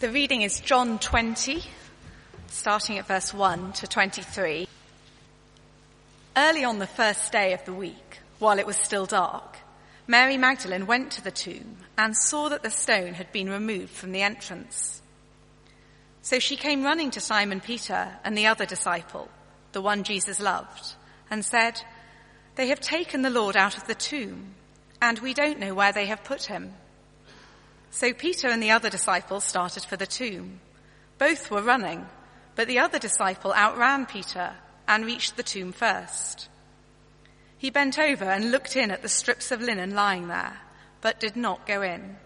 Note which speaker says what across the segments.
Speaker 1: The reading is John 20, starting at verse 1 to 23. Early on the first day of the week, while it was still dark, Mary Magdalene went to the tomb and saw that the stone had been removed from the entrance. So she came running to Simon Peter and the other disciple, the one Jesus loved, and said, They have taken the Lord out of the tomb, and we don't know where they have put him. So Peter and the other disciple started for the tomb. Both were running, but the other disciple outran Peter and reached the tomb first. He bent over and looked in at the strips of linen lying there, but did not go in.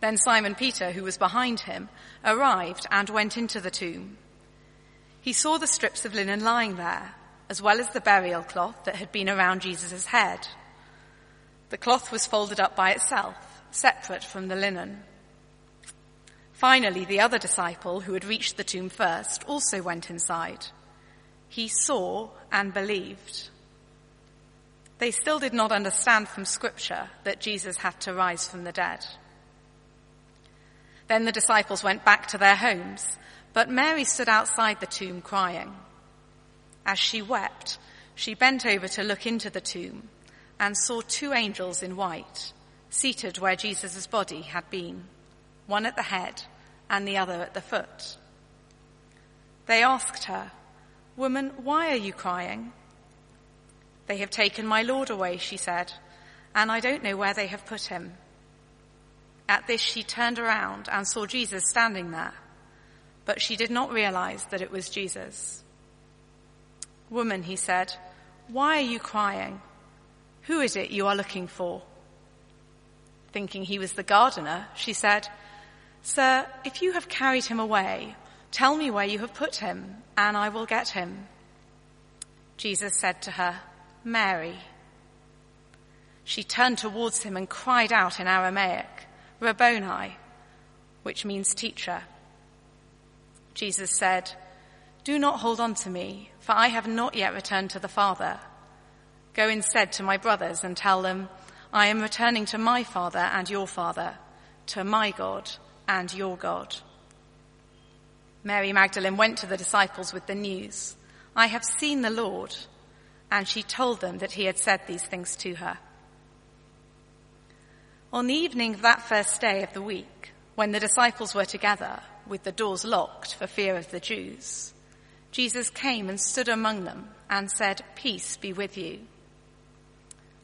Speaker 1: Then Simon Peter, who was behind him, arrived and went into the tomb. He saw the strips of linen lying there, as well as the burial cloth that had been around Jesus' head. The cloth was folded up by itself separate from the linen. Finally, the other disciple who had reached the tomb first also went inside. He saw and believed. They still did not understand from scripture that Jesus had to rise from the dead. Then the disciples went back to their homes, but Mary stood outside the tomb crying. As she wept, she bent over to look into the tomb and saw two angels in white seated where Jesus' body had been, one at the head and the other at the foot. They asked her, Woman, why are you crying? They have taken my Lord away, she said, and I don't know where they have put him. At this, she turned around and saw Jesus standing there, but she did not realize that it was Jesus. Woman, he said, why are you crying? Who is it you are looking for? Thinking he was the gardener, she said, Sir, if you have carried him away, tell me where you have put him, and I will get him. Jesus said to her, Mary. She turned towards him and cried out in Aramaic, Rabboni, which means teacher. Jesus said, Do not hold on to me, for I have not yet returned to the Father. Go instead to my brothers and tell them, I am returning to my Father and your Father, to my God and your God. Mary Magdalene went to the disciples with the news, I have seen the Lord, and she told them that he had said these things to her. On the evening of that first day of the week, when the disciples were together with the doors locked for fear of the Jews, Jesus came and stood among them and said, Peace be with you.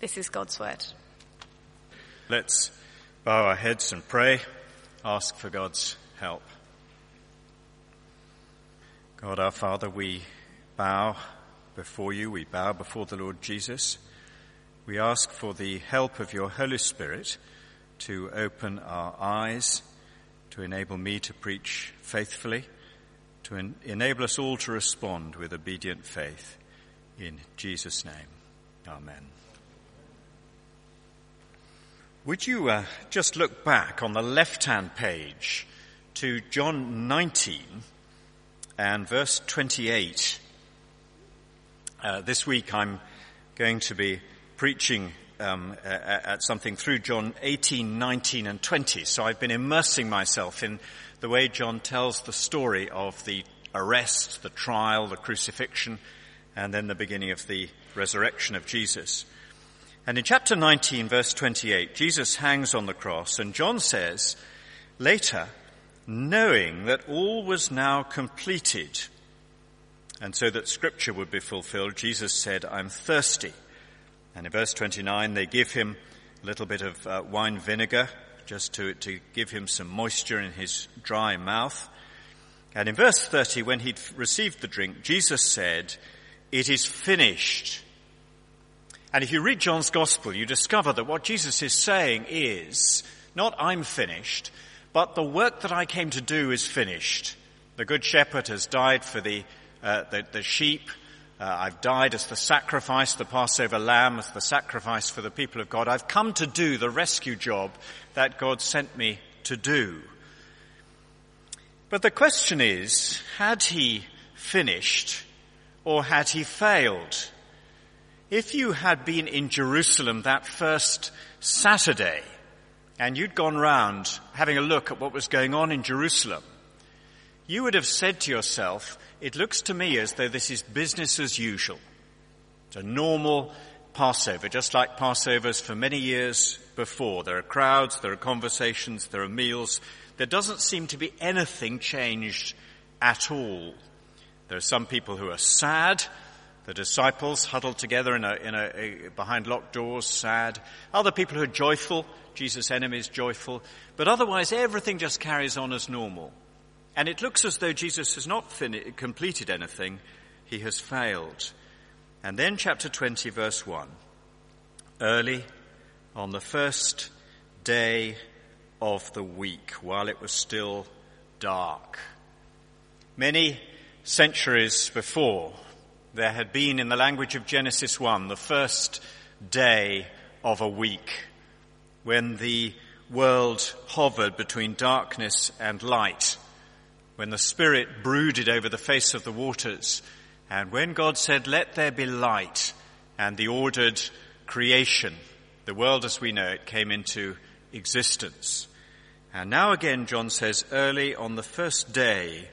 Speaker 1: This is God's word.
Speaker 2: Let's bow our heads and pray, ask for God's help. God our Father, we bow before you, we bow before the Lord Jesus. We ask for the help of your Holy Spirit to open our eyes, to enable me to preach faithfully, to en- enable us all to respond with obedient faith. In Jesus' name, Amen. Would you uh, just look back on the left hand page to John 19 and verse 28? Uh, this week I'm going to be preaching um, at something through John 18, 19 and 20. So I've been immersing myself in the way John tells the story of the arrest, the trial, the crucifixion, and then the beginning of the resurrection of Jesus. And in chapter 19, verse 28, Jesus hangs on the cross, and John says, later, knowing that all was now completed, and so that scripture would be fulfilled, Jesus said, I'm thirsty. And in verse 29, they give him a little bit of uh, wine vinegar just to, to give him some moisture in his dry mouth. And in verse 30, when he'd received the drink, Jesus said, it is finished. And if you read John's gospel, you discover that what Jesus is saying is not I'm finished, but the work that I came to do is finished. The Good Shepherd has died for the, uh, the, the, sheep. Uh, I've died as the sacrifice, the Passover lamb as the sacrifice for the people of God. I've come to do the rescue job that God sent me to do. But the question is, had he finished or had he failed? If you had been in Jerusalem that first Saturday and you'd gone round having a look at what was going on in Jerusalem, you would have said to yourself, it looks to me as though this is business as usual. It's a normal Passover, just like Passovers for many years before. There are crowds, there are conversations, there are meals, there doesn't seem to be anything changed at all. There are some people who are sad. The disciples huddled together in a, in a, a, behind locked doors, sad. Other people who are joyful. Jesus' enemies joyful. But otherwise, everything just carries on as normal. And it looks as though Jesus has not fin- completed anything. He has failed. And then chapter 20 verse 1. Early on the first day of the week while it was still dark. Many centuries before, there had been in the language of Genesis 1 the first day of a week when the world hovered between darkness and light, when the Spirit brooded over the face of the waters, and when God said, let there be light, and the ordered creation, the world as we know it, came into existence. And now again, John says, early on the first day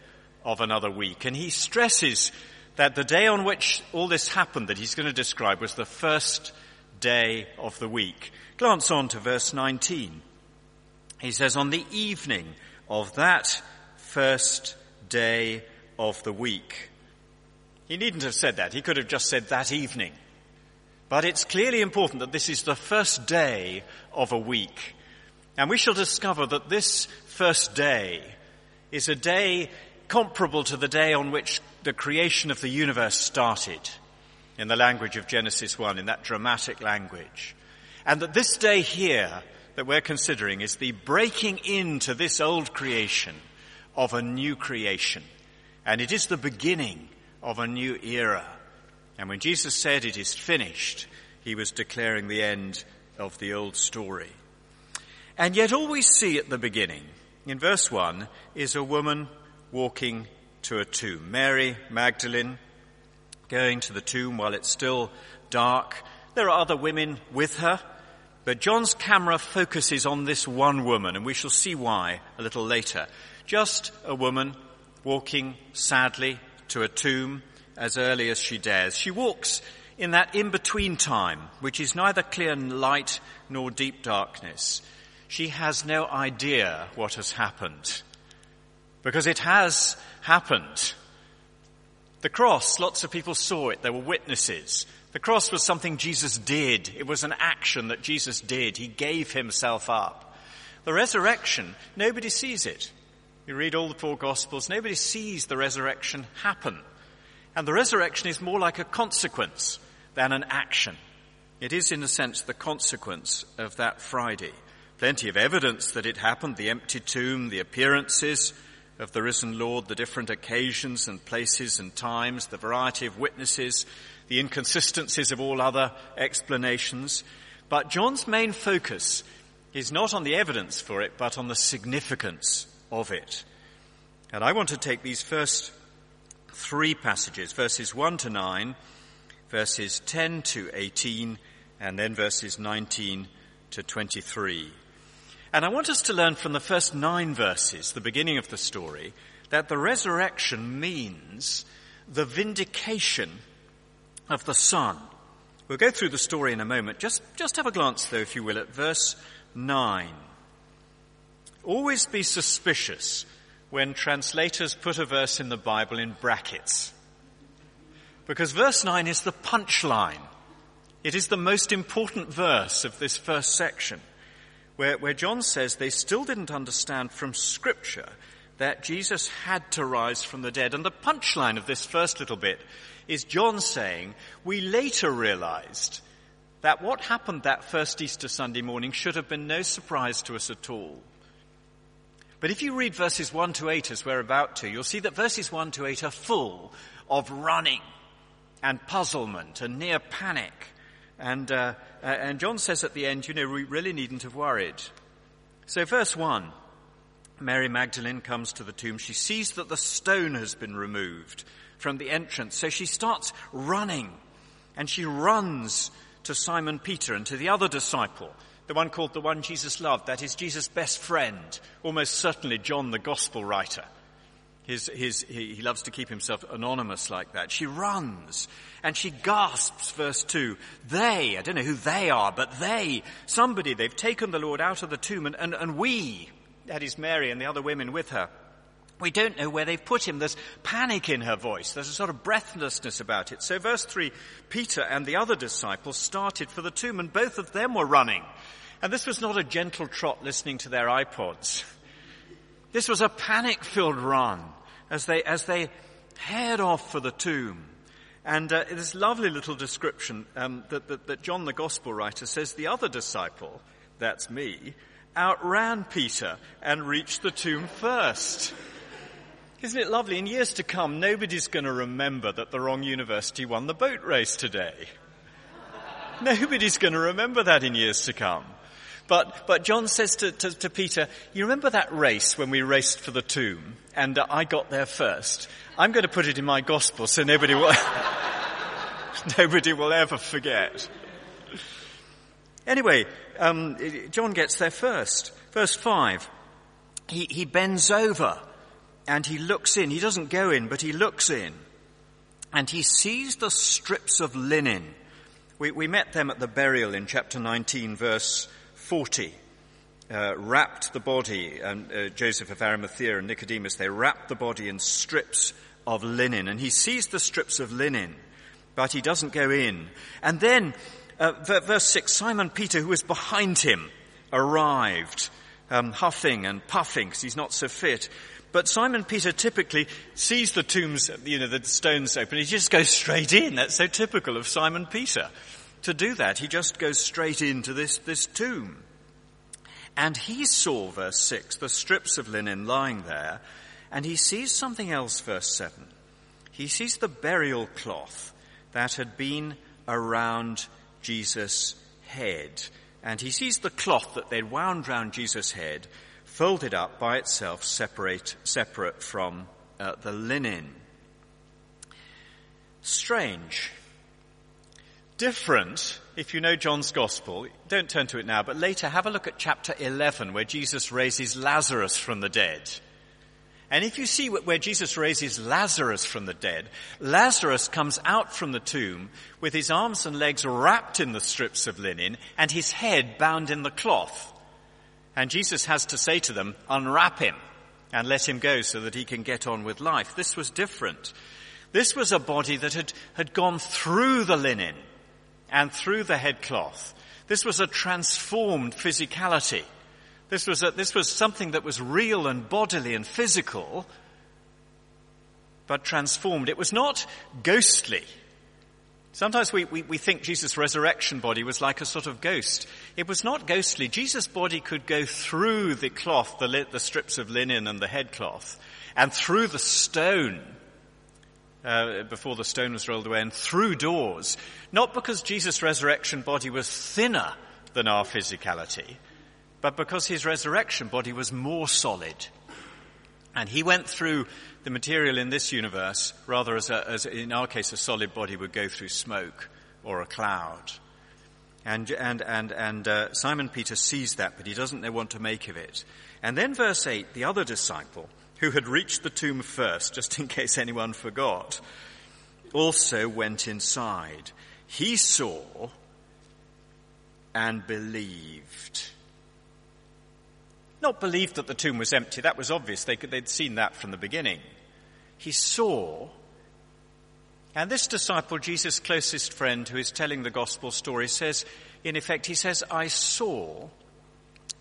Speaker 2: of another week. And he stresses that the day on which all this happened that he's going to describe was the first day of the week. Glance on to verse 19. He says, on the evening of that first day of the week. He needn't have said that. He could have just said that evening. But it's clearly important that this is the first day of a week. And we shall discover that this first day is a day comparable to the day on which the creation of the universe started in the language of Genesis 1, in that dramatic language. And that this day here that we're considering is the breaking into this old creation of a new creation. And it is the beginning of a new era. And when Jesus said it is finished, he was declaring the end of the old story. And yet all we see at the beginning, in verse 1, is a woman walking to a tomb. Mary Magdalene going to the tomb while it's still dark. There are other women with her, but John's camera focuses on this one woman, and we shall see why a little later. Just a woman walking sadly to a tomb as early as she dares. She walks in that in-between time, which is neither clear light nor deep darkness. She has no idea what has happened. Because it has happened. The cross, lots of people saw it. There were witnesses. The cross was something Jesus did. It was an action that Jesus did. He gave himself up. The resurrection, nobody sees it. You read all the four gospels, nobody sees the resurrection happen. And the resurrection is more like a consequence than an action. It is in a sense the consequence of that Friday. Plenty of evidence that it happened, the empty tomb, the appearances of the risen Lord, the different occasions and places and times, the variety of witnesses, the inconsistencies of all other explanations. But John's main focus is not on the evidence for it, but on the significance of it. And I want to take these first three passages, verses 1 to 9, verses 10 to 18, and then verses 19 to 23. And I want us to learn from the first nine verses, the beginning of the story, that the resurrection means the vindication of the Son. We'll go through the story in a moment. Just, just have a glance though, if you will, at verse 9. Always be suspicious when translators put a verse in the Bible in brackets. Because verse 9 is the punchline. It is the most important verse of this first section where, where John says they still didn't understand from scripture that Jesus had to rise from the dead. And the punchline of this first little bit is John saying, we later realized that what happened that first Easter Sunday morning should have been no surprise to us at all. But if you read verses 1 to 8 as we're about to, you'll see that verses 1 to 8 are full of running and puzzlement and near panic. And, uh, uh, and John says at the end, you know, we really needn't have worried. So verse 1, Mary Magdalene comes to the tomb. She sees that the stone has been removed from the entrance. So she starts running and she runs to Simon Peter and to the other disciple, the one called the one Jesus loved. That is Jesus' best friend, almost certainly John the gospel writer. His, his, he, loves to keep himself anonymous like that. She runs and she gasps, verse 2. They, I don't know who they are, but they, somebody, they've taken the Lord out of the tomb and, and, and we, that is Mary and the other women with her, we don't know where they've put him. There's panic in her voice. There's a sort of breathlessness about it. So verse 3, Peter and the other disciples started for the tomb and both of them were running. And this was not a gentle trot listening to their iPods. This was a panic-filled run as they, as they head off for the tomb. And uh, this lovely little description um, that, that, that John the Gospel writer says the other disciple, that's me, outran Peter and reached the tomb first. Isn't it lovely? In years to come, nobody's going to remember that the wrong university won the boat race today. Nobody's going to remember that in years to come. But, but John says to, to, to, Peter, you remember that race when we raced for the tomb and uh, I got there first? I'm going to put it in my gospel so nobody will, nobody will ever forget. Anyway, um, John gets there first. Verse 5. He, he bends over and he looks in. He doesn't go in, but he looks in. And he sees the strips of linen. We, we met them at the burial in chapter 19, verse 40. Uh, wrapped the body, and uh, Joseph of Arimathea and Nicodemus, they wrapped the body in strips of linen. And he sees the strips of linen, but he doesn't go in. And then, uh, verse 6, Simon Peter, who was behind him, arrived, um, huffing and puffing because he's not so fit. But Simon Peter typically sees the tombs, you know, the stones open. He just goes straight in. That's so typical of Simon Peter. To do that, he just goes straight into this, this tomb. And he saw, verse 6, the strips of linen lying there, and he sees something else, verse 7. He sees the burial cloth that had been around Jesus' head. And he sees the cloth that they'd wound round Jesus' head folded up by itself, separate, separate from uh, the linen. Strange. Different, if you know John's Gospel, don't turn to it now, but later have a look at chapter 11 where Jesus raises Lazarus from the dead. And if you see where Jesus raises Lazarus from the dead, Lazarus comes out from the tomb with his arms and legs wrapped in the strips of linen and his head bound in the cloth. And Jesus has to say to them, unwrap him and let him go so that he can get on with life. This was different. This was a body that had, had gone through the linen and through the headcloth. This was a transformed physicality. This was, a, this was something that was real and bodily and physical, but transformed. It was not ghostly. Sometimes we, we, we, think Jesus' resurrection body was like a sort of ghost. It was not ghostly. Jesus' body could go through the cloth, the, the strips of linen and the headcloth, and through the stone, uh, before the stone was rolled away, and through doors. Not because Jesus' resurrection body was thinner than our physicality, but because his resurrection body was more solid. And he went through the material in this universe, rather as, a, as in our case, a solid body would go through smoke or a cloud. And, and, and, and uh, Simon Peter sees that, but he doesn't know what to make of it. And then verse 8, the other disciple, who had reached the tomb first, just in case anyone forgot, also went inside. He saw and believed. Not believed that the tomb was empty. That was obvious. They could, they'd seen that from the beginning. He saw. And this disciple, Jesus' closest friend who is telling the gospel story says, in effect, he says, I saw,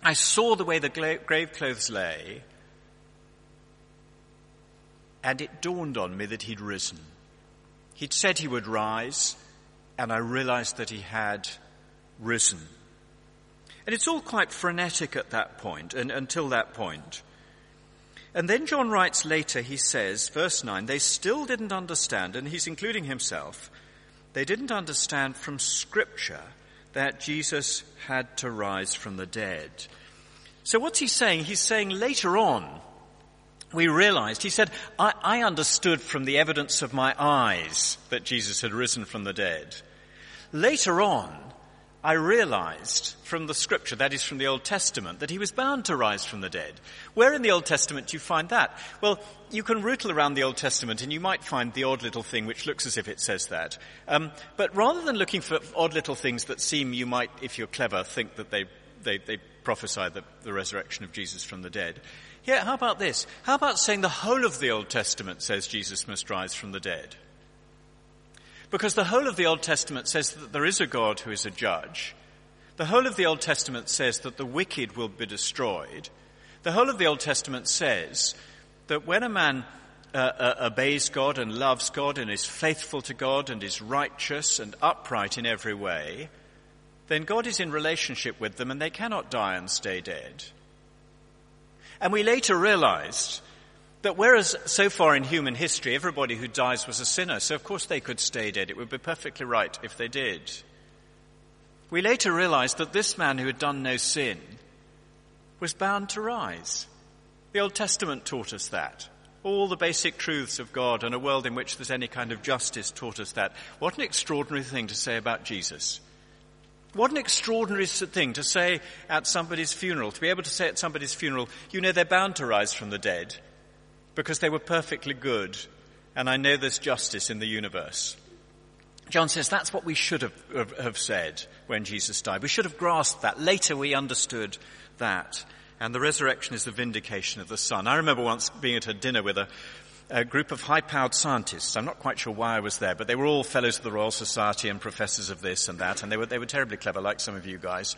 Speaker 2: I saw the way the grave clothes lay, and it dawned on me that he'd risen. He'd said he would rise, and I realized that he had risen. And it's all quite frenetic at that point, and until that point. And then John writes later, he says, verse 9, they still didn't understand, and he's including himself, they didn't understand from Scripture that Jesus had to rise from the dead. So what's he saying? He's saying later on, we realized, he said, I, I, understood from the evidence of my eyes that Jesus had risen from the dead. Later on, I realized from the scripture, that is from the Old Testament, that he was bound to rise from the dead. Where in the Old Testament do you find that? Well, you can rootle around the Old Testament and you might find the odd little thing which looks as if it says that. Um, but rather than looking for odd little things that seem you might, if you're clever, think that they, they, they prophesy the, the resurrection of Jesus from the dead. Yeah, how about this? How about saying the whole of the Old Testament says Jesus must rise from the dead? Because the whole of the Old Testament says that there is a God who is a judge. The whole of the Old Testament says that the wicked will be destroyed. The whole of the Old Testament says that when a man uh, uh, obeys God and loves God and is faithful to God and is righteous and upright in every way, then God is in relationship with them and they cannot die and stay dead. And we later realized that whereas so far in human history everybody who dies was a sinner, so of course they could stay dead. It would be perfectly right if they did. We later realized that this man who had done no sin was bound to rise. The Old Testament taught us that. All the basic truths of God and a world in which there's any kind of justice taught us that. What an extraordinary thing to say about Jesus. What an extraordinary thing to say at somebody's funeral, to be able to say at somebody's funeral, you know they're bound to rise from the dead because they were perfectly good, and I know there's justice in the universe. John says that's what we should have, have, said when Jesus died. We should have grasped that. Later we understood that. And the resurrection is the vindication of the Son. I remember once being at a dinner with a, a group of high-powered scientists. I'm not quite sure why I was there, but they were all fellows of the Royal Society and professors of this and that, and they were, they were terribly clever, like some of you guys.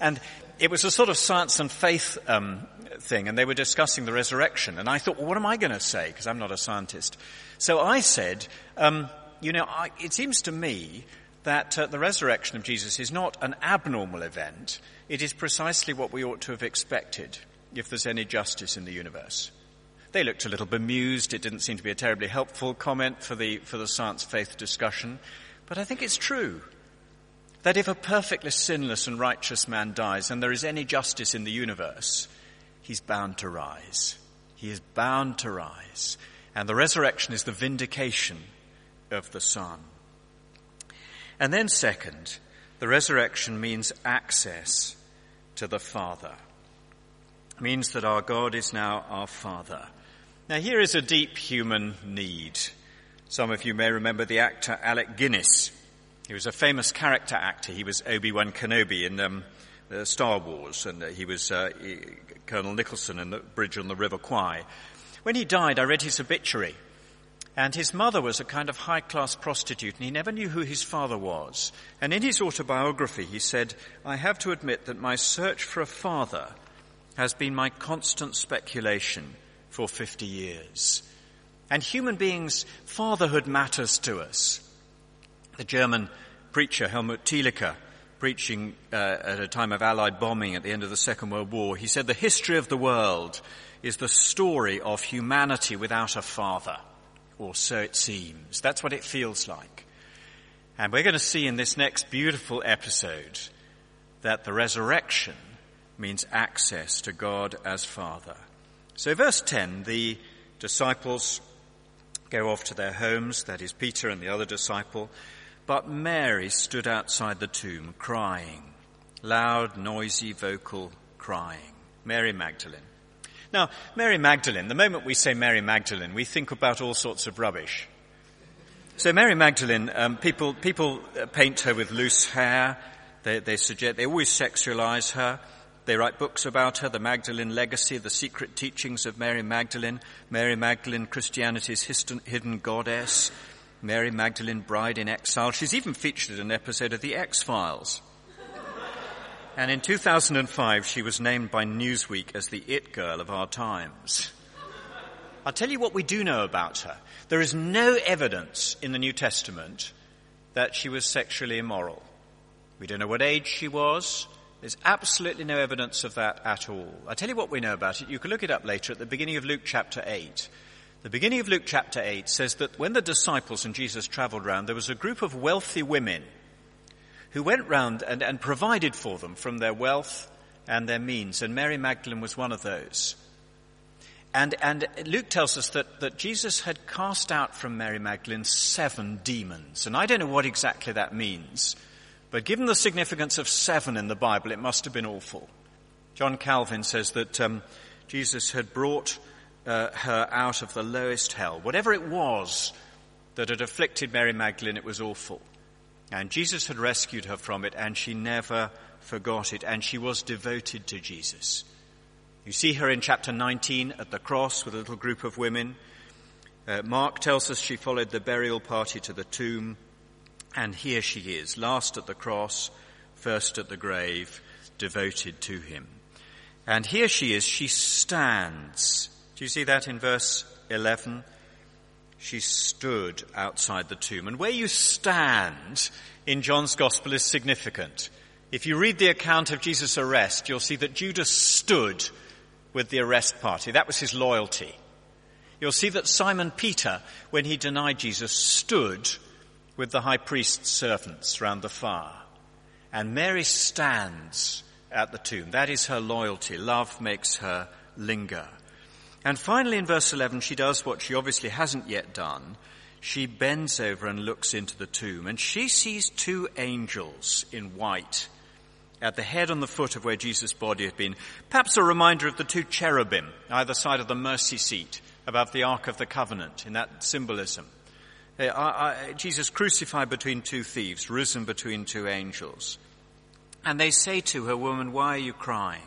Speaker 2: And it was a sort of science and faith um, thing, and they were discussing the resurrection. And I thought, well, what am I going to say? Because I'm not a scientist. So I said, um, you know, I, it seems to me that uh, the resurrection of Jesus is not an abnormal event. It is precisely what we ought to have expected if there's any justice in the universe. They looked a little bemused. It didn't seem to be a terribly helpful comment for the, for the science faith discussion. But I think it's true that if a perfectly sinless and righteous man dies and there is any justice in the universe, he's bound to rise. He is bound to rise. And the resurrection is the vindication of the Son. And then second, the resurrection means access to the Father. It means that our God is now our Father. Now here is a deep human need. Some of you may remember the actor Alec Guinness. He was a famous character actor. He was Obi-Wan Kenobi in um, uh, Star Wars, and uh, he was uh, Colonel Nicholson in the Bridge on the River Kwai. When he died, I read his obituary, and his mother was a kind of high-class prostitute, and he never knew who his father was. And in his autobiography, he said, I have to admit that my search for a father has been my constant speculation for 50 years. And human beings, fatherhood matters to us. The German preacher Helmut Thielicke preaching uh, at a time of Allied bombing at the end of the Second World War, he said, the history of the world is the story of humanity without a father. Or so it seems. That's what it feels like. And we're going to see in this next beautiful episode that the resurrection means access to God as Father. So verse 10, the disciples go off to their homes, that is Peter and the other disciple, but Mary stood outside the tomb crying. Loud, noisy, vocal crying. Mary Magdalene. Now, Mary Magdalene, the moment we say Mary Magdalene, we think about all sorts of rubbish. So Mary Magdalene, um, people, people paint her with loose hair. They, they suggest, they always sexualize her. They write books about her, the Magdalene legacy, the secret teachings of Mary Magdalene, Mary Magdalene, Christianity's hidden goddess, Mary Magdalene, Bride in Exile. She's even featured in an episode of The X-Files. And in 2005, she was named by Newsweek as the it girl of our times. I'll tell you what we do know about her. There is no evidence in the New Testament that she was sexually immoral. We don't know what age she was. There's absolutely no evidence of that at all. I tell you what we know about it. You can look it up later at the beginning of Luke chapter 8. The beginning of Luke chapter 8 says that when the disciples and Jesus traveled around, there was a group of wealthy women who went round and, and provided for them from their wealth and their means. And Mary Magdalene was one of those. And, and Luke tells us that, that Jesus had cast out from Mary Magdalene seven demons. And I don't know what exactly that means, but given the significance of seven in the Bible, it must have been awful. John Calvin says that um, Jesus had brought uh, her out of the lowest hell. Whatever it was that had afflicted Mary Magdalene, it was awful. And Jesus had rescued her from it, and she never forgot it, and she was devoted to Jesus. You see her in chapter 19 at the cross with a little group of women. Uh, Mark tells us she followed the burial party to the tomb, and here she is, last at the cross, first at the grave, devoted to him. And here she is, she stands. Do you see that in verse 11? She stood outside the tomb. And where you stand in John's gospel is significant. If you read the account of Jesus' arrest, you'll see that Judas stood with the arrest party. That was his loyalty. You'll see that Simon Peter, when he denied Jesus, stood with the high priest's servants round the fire. And Mary stands at the tomb. That is her loyalty. Love makes her linger. And finally in verse 11, she does what she obviously hasn't yet done. She bends over and looks into the tomb and she sees two angels in white at the head and the foot of where Jesus' body had been. Perhaps a reminder of the two cherubim either side of the mercy seat above the Ark of the Covenant in that symbolism. Jesus crucified between two thieves, risen between two angels. And they say to her, woman, why are you crying?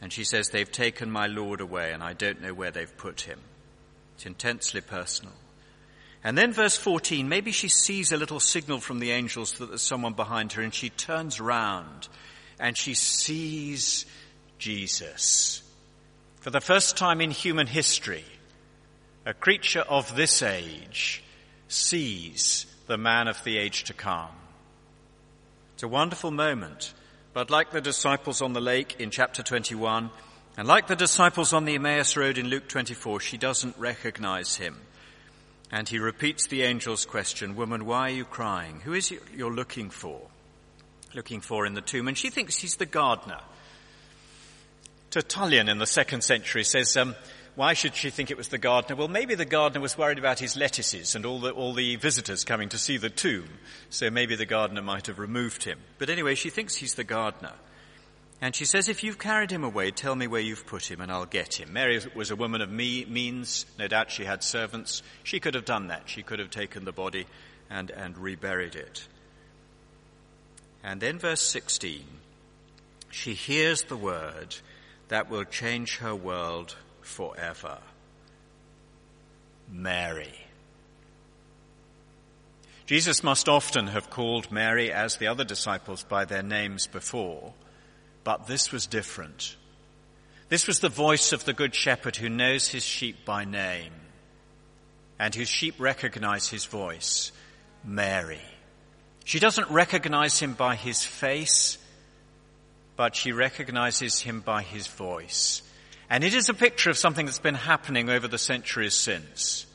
Speaker 2: And she says, they've taken my Lord away and I don't know where they've put him. It's intensely personal. And then verse 14, maybe she sees a little signal from the angels that there's someone behind her and she turns round and she sees Jesus. For the first time in human history, a creature of this age sees the man of the age to come. It's a wonderful moment, but like the disciples on the lake in chapter 21, and like the disciples on the Emmaus Road in Luke 24, she doesn't recognize him. And he repeats the angel's question, Woman, why are you crying? Who is it you're looking for? Looking for in the tomb. And she thinks he's the gardener. Tertullian in the second century says, um, why should she think it was the gardener? Well, maybe the gardener was worried about his lettuces and all the, all the visitors coming to see the tomb. So maybe the gardener might have removed him. But anyway, she thinks he's the gardener. And she says, if you've carried him away, tell me where you've put him and I'll get him. Mary was a woman of me- means. No doubt she had servants. She could have done that. She could have taken the body and, and reburied it. And then verse 16, she hears the word that will change her world forever. Mary. Jesus must often have called Mary as the other disciples by their names before but this was different. This was the voice of the good shepherd who knows his sheep by name and whose sheep recognize his voice, Mary. She doesn't recognize him by his face, but she recognizes him by his voice. And it is a picture of something that's been happening over the centuries since.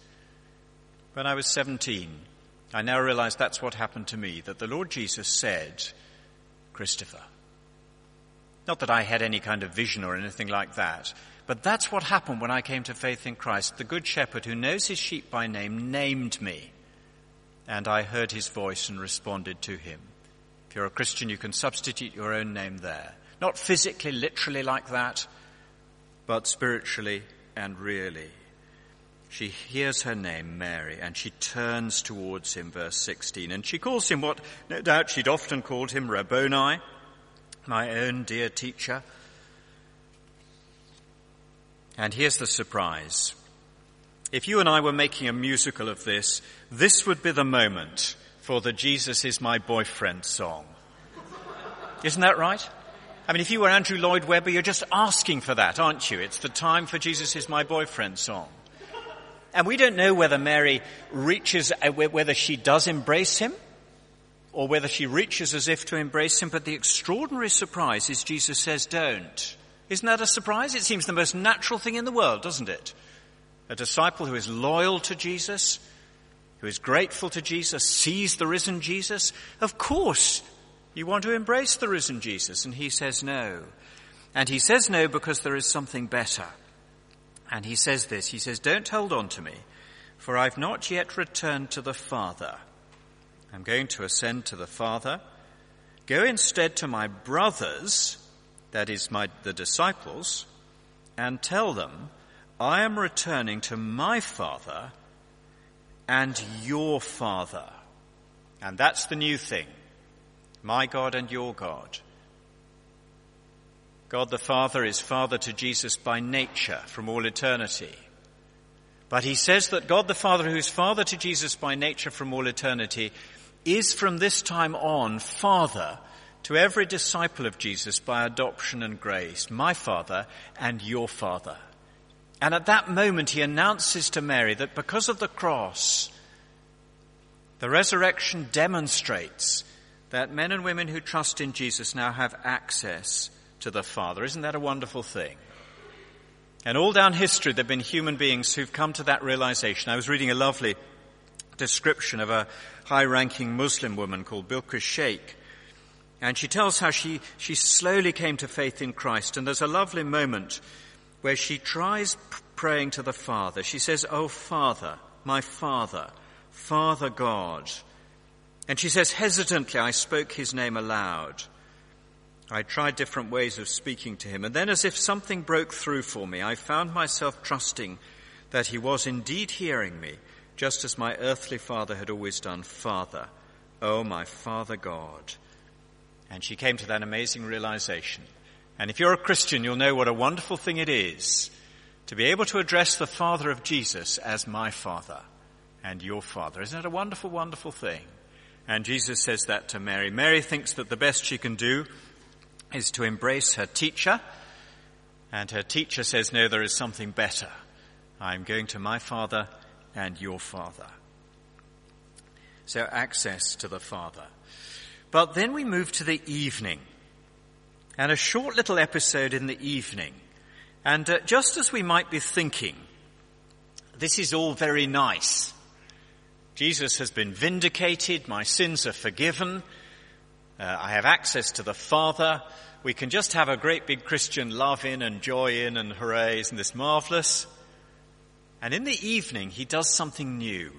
Speaker 2: When I was 17, I now realize that's what happened to me, that the Lord Jesus said, Christopher, not that I had any kind of vision or anything like that, but that's what happened when I came to faith in Christ. The good shepherd who knows his sheep by name named me, and I heard his voice and responded to him. If you're a Christian, you can substitute your own name there. Not physically, literally like that, but spiritually and really. She hears her name, Mary, and she turns towards him, verse 16, and she calls him what no doubt she'd often called him Rabboni, my own dear teacher. And here's the surprise. If you and I were making a musical of this, this would be the moment for the Jesus is my boyfriend song. Isn't that right? I mean, if you were Andrew Lloyd Webber, you're just asking for that, aren't you? It's the time for Jesus is my boyfriend song. And we don't know whether Mary reaches, uh, whether she does embrace him or whether she reaches as if to embrace him, but the extraordinary surprise is Jesus says, don't. Isn't that a surprise? It seems the most natural thing in the world, doesn't it? A disciple who is loyal to Jesus, who is grateful to Jesus, sees the risen Jesus. Of course, you want to embrace the risen Jesus. And he says no. And he says no because there is something better. And he says this. He says, don't hold on to me, for I've not yet returned to the Father. I'm going to ascend to the Father. Go instead to my brothers, that is my, the disciples, and tell them, I am returning to my Father and your Father. And that's the new thing. My God and your God. God the Father is Father to Jesus by nature from all eternity. But he says that God the Father, who is Father to Jesus by nature from all eternity, is from this time on Father to every disciple of Jesus by adoption and grace, my Father and your Father. And at that moment he announces to Mary that because of the cross, the resurrection demonstrates that men and women who trust in Jesus now have access to the Father. Isn't that a wonderful thing? And all down history, there have been human beings who've come to that realization. I was reading a lovely description of a high-ranking Muslim woman called Bilquis Sheikh. And she tells how she, she slowly came to faith in Christ. And there's a lovely moment where she tries praying to the Father. She says, Oh Father, my Father, Father God. And she says, hesitantly, I spoke his name aloud. I tried different ways of speaking to him. And then as if something broke through for me, I found myself trusting that he was indeed hearing me, just as my earthly father had always done. Father, oh my Father God. And she came to that amazing realization. And if you're a Christian, you'll know what a wonderful thing it is to be able to address the Father of Jesus as my Father and your Father. Isn't that a wonderful, wonderful thing? And Jesus says that to Mary. Mary thinks that the best she can do is to embrace her teacher. And her teacher says, no, there is something better. I'm going to my father and your father. So access to the father. But then we move to the evening. And a short little episode in the evening. And uh, just as we might be thinking, this is all very nice. Jesus has been vindicated. My sins are forgiven. Uh, I have access to the Father. We can just have a great big Christian love in and joy in and hooray, isn't this marvelous? And in the evening, he does something new.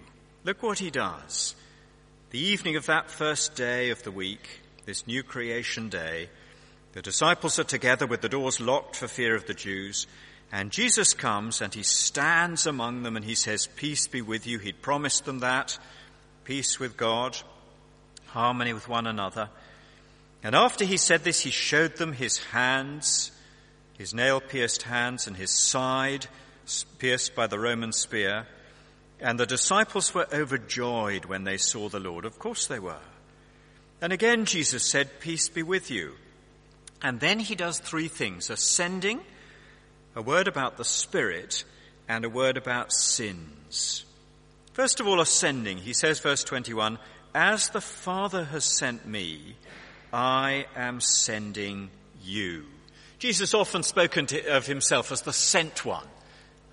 Speaker 2: Look what he does. The evening of that first day of the week, this new creation day, the disciples are together with the doors locked for fear of the Jews. And Jesus comes and he stands among them and he says, Peace be with you. He'd promised them that. Peace with God, harmony with one another. And after he said this, he showed them his hands, his nail pierced hands, and his side pierced by the Roman spear. And the disciples were overjoyed when they saw the Lord. Of course they were. And again Jesus said, Peace be with you. And then he does three things ascending, a word about the Spirit, and a word about sins. First of all, ascending. He says, verse 21, As the Father has sent me, I am sending you. Jesus often spoken to, of himself as the sent one.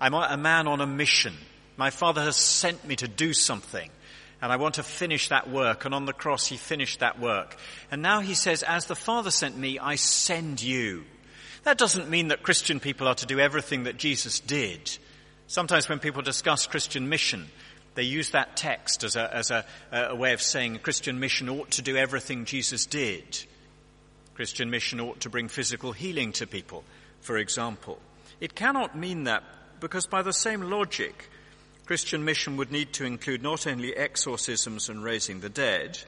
Speaker 2: I'm a man on a mission. My Father has sent me to do something and I want to finish that work. And on the cross, he finished that work. And now he says, as the Father sent me, I send you. That doesn't mean that Christian people are to do everything that Jesus did. Sometimes when people discuss Christian mission, they use that text as a, as a, a way of saying Christian mission ought to do everything Jesus did. Christian mission ought to bring physical healing to people, for example. It cannot mean that because by the same logic, Christian mission would need to include not only exorcisms and raising the dead,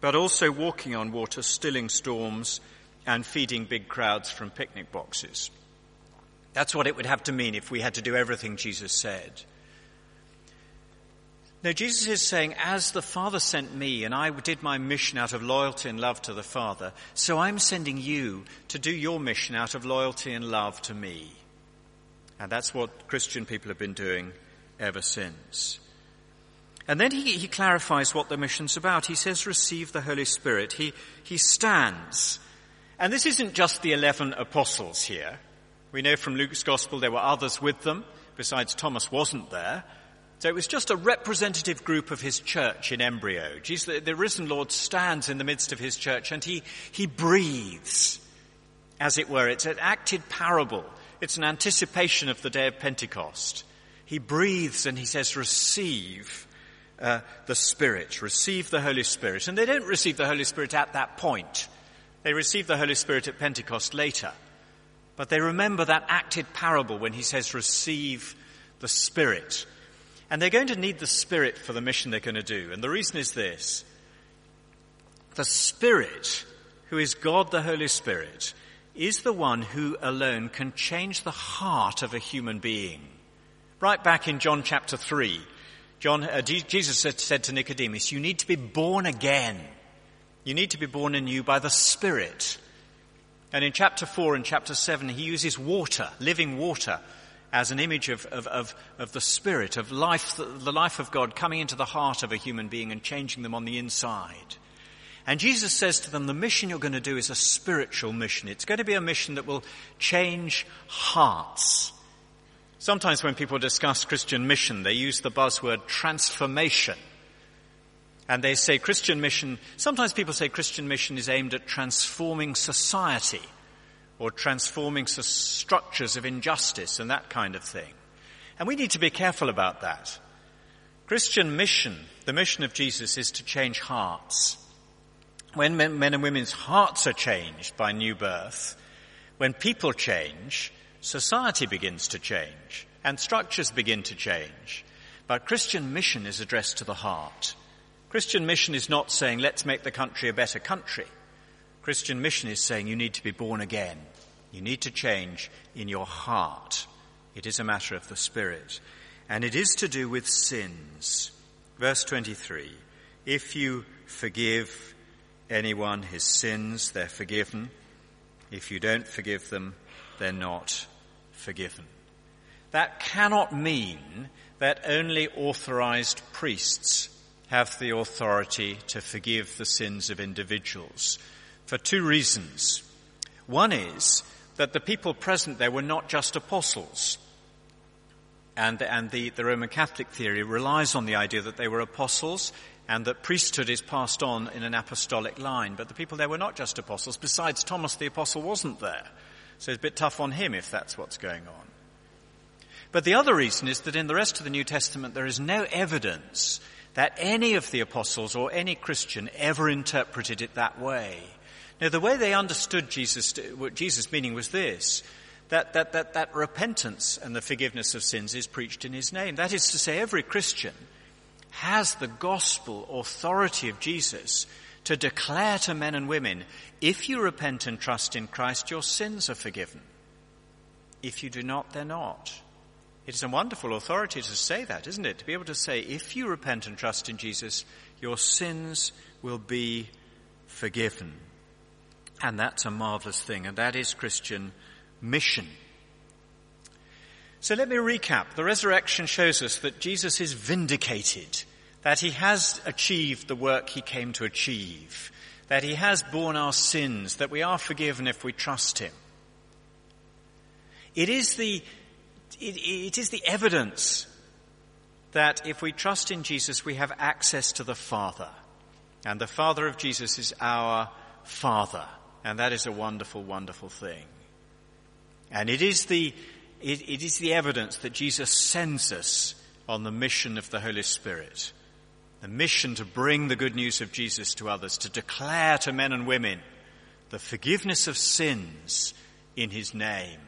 Speaker 2: but also walking on water, stilling storms, and feeding big crowds from picnic boxes. That's what it would have to mean if we had to do everything Jesus said. No, Jesus is saying, as the Father sent me and I did my mission out of loyalty and love to the Father, so I'm sending you to do your mission out of loyalty and love to me. And that's what Christian people have been doing ever since. And then he, he clarifies what the mission's about. He says, receive the Holy Spirit. He, he stands. And this isn't just the 11 apostles here. We know from Luke's gospel there were others with them, besides Thomas wasn't there. So it was just a representative group of his church in embryo. Jesus, the, risen Lord stands in the midst of his church and he, he breathes, as it were. It's an acted parable. It's an anticipation of the day of Pentecost. He breathes and he says, receive uh, the Spirit, receive the Holy Spirit. And they don't receive the Holy Spirit at that point. They receive the Holy Spirit at Pentecost later. But they remember that acted parable when he says, receive the Spirit. And they're going to need the Spirit for the mission they're going to do. And the reason is this. The Spirit, who is God the Holy Spirit, is the one who alone can change the heart of a human being. Right back in John chapter 3, John, uh, Jesus said to Nicodemus, you need to be born again. You need to be born anew by the Spirit. And in chapter 4 and chapter 7, he uses water, living water, as an image of, of, of, of the spirit, of life, the, the life of God coming into the heart of a human being and changing them on the inside. And Jesus says to them, the mission you're going to do is a spiritual mission. It's going to be a mission that will change hearts. Sometimes when people discuss Christian mission, they use the buzzword transformation. And they say Christian mission, sometimes people say Christian mission is aimed at transforming society or transforming structures of injustice and that kind of thing. And we need to be careful about that. Christian mission, the mission of Jesus is to change hearts. When men, men and women's hearts are changed by new birth, when people change, society begins to change and structures begin to change. But Christian mission is addressed to the heart. Christian mission is not saying, let's make the country a better country. Christian mission is saying you need to be born again. You need to change in your heart. It is a matter of the Spirit. And it is to do with sins. Verse 23. If you forgive anyone his sins, they're forgiven. If you don't forgive them, they're not forgiven. That cannot mean that only authorized priests have the authority to forgive the sins of individuals for two reasons. One is that the people present there were not just apostles. And, and the, the Roman Catholic theory relies on the idea that they were apostles and that priesthood is passed on in an apostolic line. But the people there were not just apostles. Besides, Thomas the apostle wasn't there. So it's a bit tough on him if that's what's going on. But the other reason is that in the rest of the New Testament there is no evidence that any of the apostles or any Christian ever interpreted it that way. Now, the way they understood Jesus, what Jesus' meaning was this, that, that, that, that repentance and the forgiveness of sins is preached in his name. That is to say, every Christian has the gospel authority of Jesus to declare to men and women, if you repent and trust in Christ, your sins are forgiven. If you do not, they're not. It is a wonderful authority to say that, isn't it? To be able to say, if you repent and trust in Jesus, your sins will be forgiven. And that's a marvelous thing, and that is Christian mission. So let me recap. The resurrection shows us that Jesus is vindicated, that he has achieved the work he came to achieve, that he has borne our sins, that we are forgiven if we trust him. It is the, it, it is the evidence that if we trust in Jesus, we have access to the Father. And the Father of Jesus is our Father. And that is a wonderful, wonderful thing. And it is the, it, it is the evidence that Jesus sends us on the mission of the Holy Spirit. The mission to bring the good news of Jesus to others, to declare to men and women the forgiveness of sins in His name.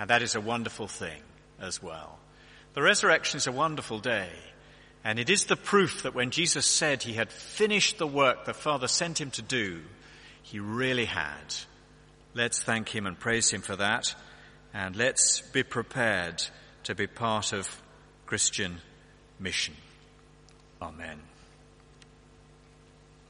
Speaker 2: And that is a wonderful thing as well. The resurrection is a wonderful day. And it is the proof that when Jesus said he had finished the work the Father sent him to do, he really had. Let's thank him and praise him for that. And let's be prepared to be part of Christian mission. Amen.